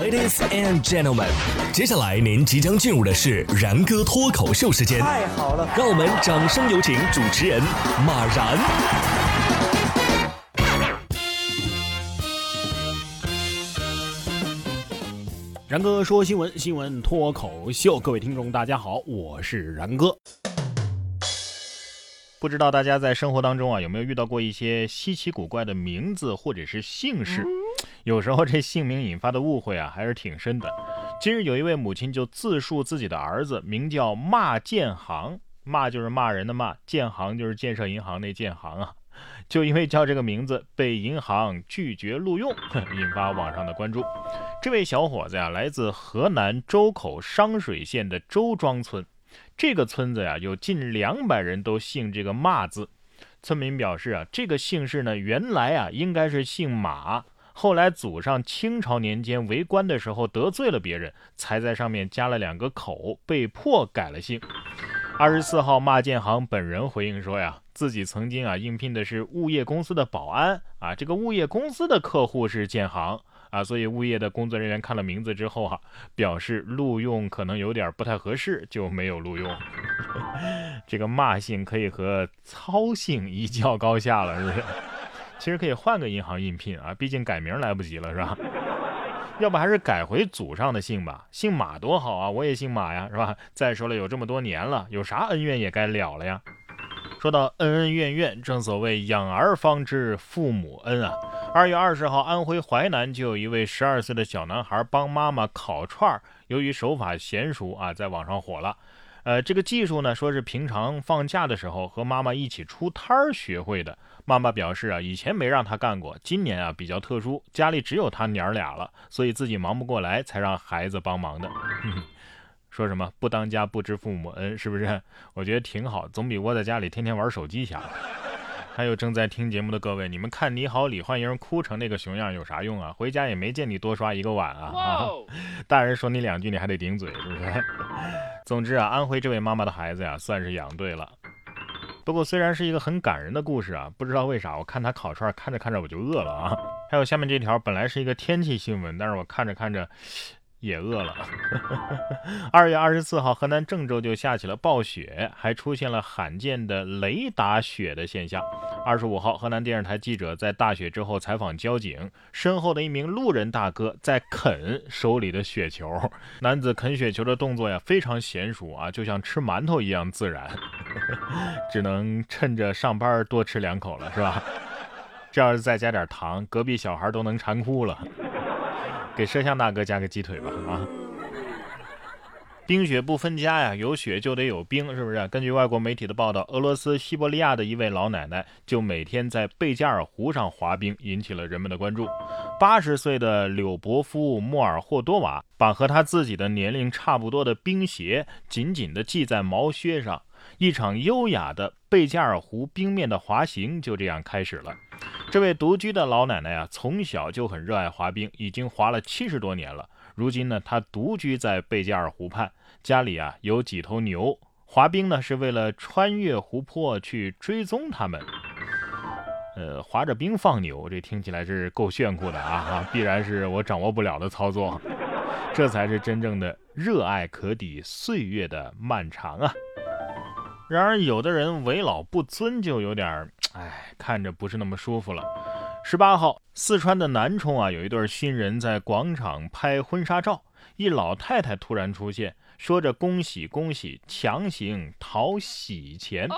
Ladies and gentlemen，接下来您即将进入的是然哥脱口秀时间。太好了，让我们掌声有请主持人马然。然哥说新闻，新闻脱口秀，各位听众大家好，我是然哥。不知道大家在生活当中啊有没有遇到过一些稀奇古怪的名字或者是姓氏？有时候这姓名引发的误会啊还是挺深的。今日有一位母亲就自述自己的儿子名叫骂建行，骂就是骂人的骂，建行就是建设银行那建行啊。就因为叫这个名字，被银行拒绝录用，引发网上的关注。这位小伙子呀，来自河南周口商水县的周庄村。这个村子呀，有近两百人都姓这个骂字。村民表示啊，这个姓氏呢，原来啊应该是姓马，后来祖上清朝年间为官的时候得罪了别人，才在上面加了两个口，被迫改了姓。二十四号，骂建行本人回应说呀。自己曾经啊应聘的是物业公司的保安啊，这个物业公司的客户是建行啊，所以物业的工作人员看了名字之后哈，表示录用可能有点不太合适，就没有录用。这个骂姓可以和操姓一较高下了，是不是？其实可以换个银行应聘啊，毕竟改名来不及了，是吧？要不还是改回祖上的姓吧，姓马多好啊，我也姓马呀，是吧？再说了，有这么多年了，有啥恩怨也该了了呀。说到恩恩怨怨，正所谓养儿方知父母恩啊。二月二十号，安徽淮南就有一位十二岁的小男孩帮妈妈烤串儿，由于手法娴熟啊，在网上火了。呃，这个技术呢，说是平常放假的时候和妈妈一起出摊儿学会的。妈妈表示啊，以前没让他干过，今年啊比较特殊，家里只有他娘儿俩了，所以自己忙不过来，才让孩子帮忙的。说什么不当家不知父母恩，是不是？我觉得挺好，总比窝在家里天天玩手机强。还有正在听节目的各位，你们看你好李焕英哭成那个熊样有啥用啊？回家也没见你多刷一个碗啊！大人说你两句你还得顶嘴，是不是？总之啊，安徽这位妈妈的孩子呀，算是养对了。不过虽然是一个很感人的故事啊，不知道为啥我看他烤串看着看着我就饿了啊。还有下面这条本来是一个天气新闻，但是我看着看着。也饿了。二月二十四号，河南郑州就下起了暴雪，还出现了罕见的雷打雪的现象。二十五号，河南电视台记者在大雪之后采访交警，身后的一名路人大哥在啃手里的雪球。男子啃雪球的动作呀，非常娴熟啊，就像吃馒头一样自然。只能趁着上班多吃两口了，是吧？这要是再加点糖，隔壁小孩都能馋哭了。给摄像大哥加个鸡腿吧啊！冰雪不分家呀，有雪就得有冰，是不是？根据外国媒体的报道，俄罗斯西伯利亚的一位老奶奶就每天在贝加尔湖上滑冰，引起了人们的关注。八十岁的柳伯夫莫尔霍多瓦把和他自己的年龄差不多的冰鞋紧紧地系在毛靴上，一场优雅的贝加尔湖冰面的滑行就这样开始了。这位独居的老奶奶啊，从小就很热爱滑冰，已经滑了七十多年了。如今呢，她独居在贝加尔湖畔，家里啊有几头牛。滑冰呢是为了穿越湖泊去追踪它们。呃，滑着冰放牛，这听起来是够炫酷的啊！啊，必然是我掌握不了的操作。这才是真正的热爱可抵岁月的漫长啊！然而，有的人为老不尊，就有点儿。哎，看着不是那么舒服了。十八号，四川的南充啊，有一对新人在广场拍婚纱照，一老太太突然出现，说着“恭喜恭喜”，强行讨喜钱。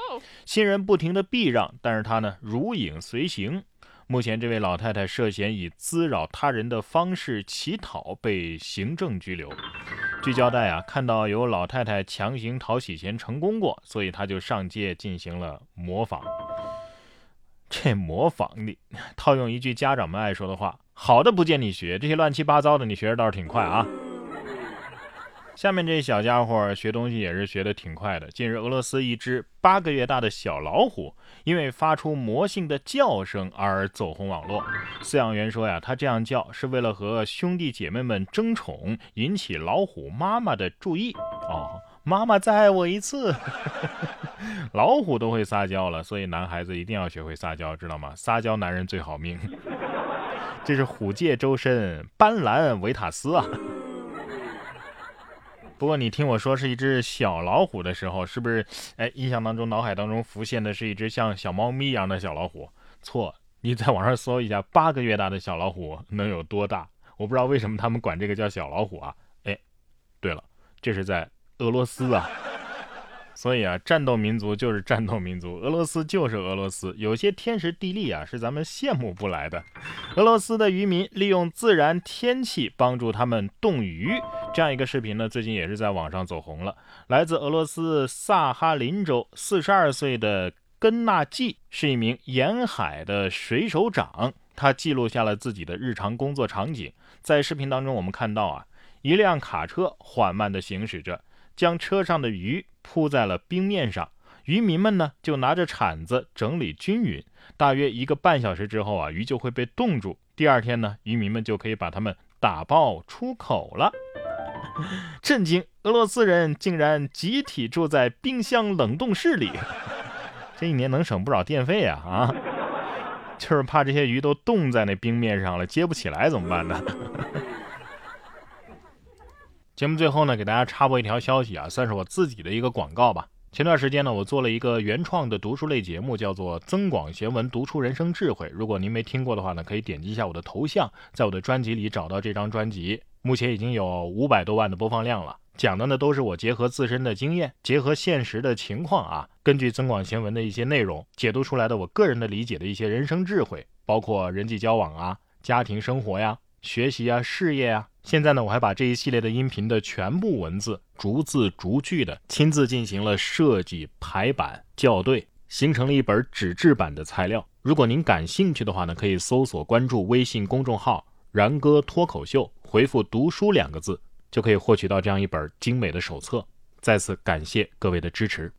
新人不停的避让，但是他呢如影随形。目前，这位老太太涉嫌以滋扰他人的方式乞讨，被行政拘留。据交代啊，看到有老太太强行讨喜钱成功过，所以他就上街进行了模仿。这模仿的，套用一句家长们爱说的话：“好的不见你学，这些乱七八糟的你学的倒是挺快啊。”下面这小家伙学东西也是学的挺快的。近日，俄罗斯一只八个月大的小老虎因为发出魔性的叫声而走红网络。饲养员说呀，他这样叫是为了和兄弟姐妹们争宠，引起老虎妈妈的注意。哦。妈妈再爱我一次，老虎都会撒娇了，所以男孩子一定要学会撒娇，知道吗？撒娇男人最好命。这是虎界周身，斑斓维塔斯啊。不过你听我说是一只小老虎的时候，是不是？哎，印象当中脑海当中浮现的是一只像小猫咪一样的小老虎？错，你在网上搜一下，八个月大的小老虎能有多大？我不知道为什么他们管这个叫小老虎啊？哎，对了，这是在俄罗斯啊。所以啊，战斗民族就是战斗民族，俄罗斯就是俄罗斯。有些天时地利啊，是咱们羡慕不来的。俄罗斯的渔民利用自然天气帮助他们冻鱼，这样一个视频呢，最近也是在网上走红了。来自俄罗斯萨哈林州四十二岁的根纳季是一名沿海的水手长，他记录下了自己的日常工作场景。在视频当中，我们看到啊，一辆卡车缓慢地行驶着。将车上的鱼铺在了冰面上，渔民们呢就拿着铲子整理均匀。大约一个半小时之后啊，鱼就会被冻住。第二天呢，渔民们就可以把它们打包出口了。震惊！俄罗斯人竟然集体住在冰箱冷冻室里，这一年能省不少电费啊！啊，就是怕这些鱼都冻在那冰面上了，接不起来怎么办呢？节目最后呢，给大家插播一条消息啊，算是我自己的一个广告吧。前段时间呢，我做了一个原创的读书类节目，叫做《增广贤文，读出人生智慧》。如果您没听过的话呢，可以点击一下我的头像，在我的专辑里找到这张专辑。目前已经有五百多万的播放量了。讲的呢，都是我结合自身的经验，结合现实的情况啊，根据增广贤文的一些内容，解读出来的我个人的理解的一些人生智慧，包括人际交往啊、家庭生活呀、学习啊、事业啊。现在呢，我还把这一系列的音频的全部文字，逐字逐句的亲自进行了设计、排版、校对，形成了一本纸质版的材料。如果您感兴趣的话呢，可以搜索关注微信公众号“然哥脱口秀”，回复“读书”两个字，就可以获取到这样一本精美的手册。再次感谢各位的支持。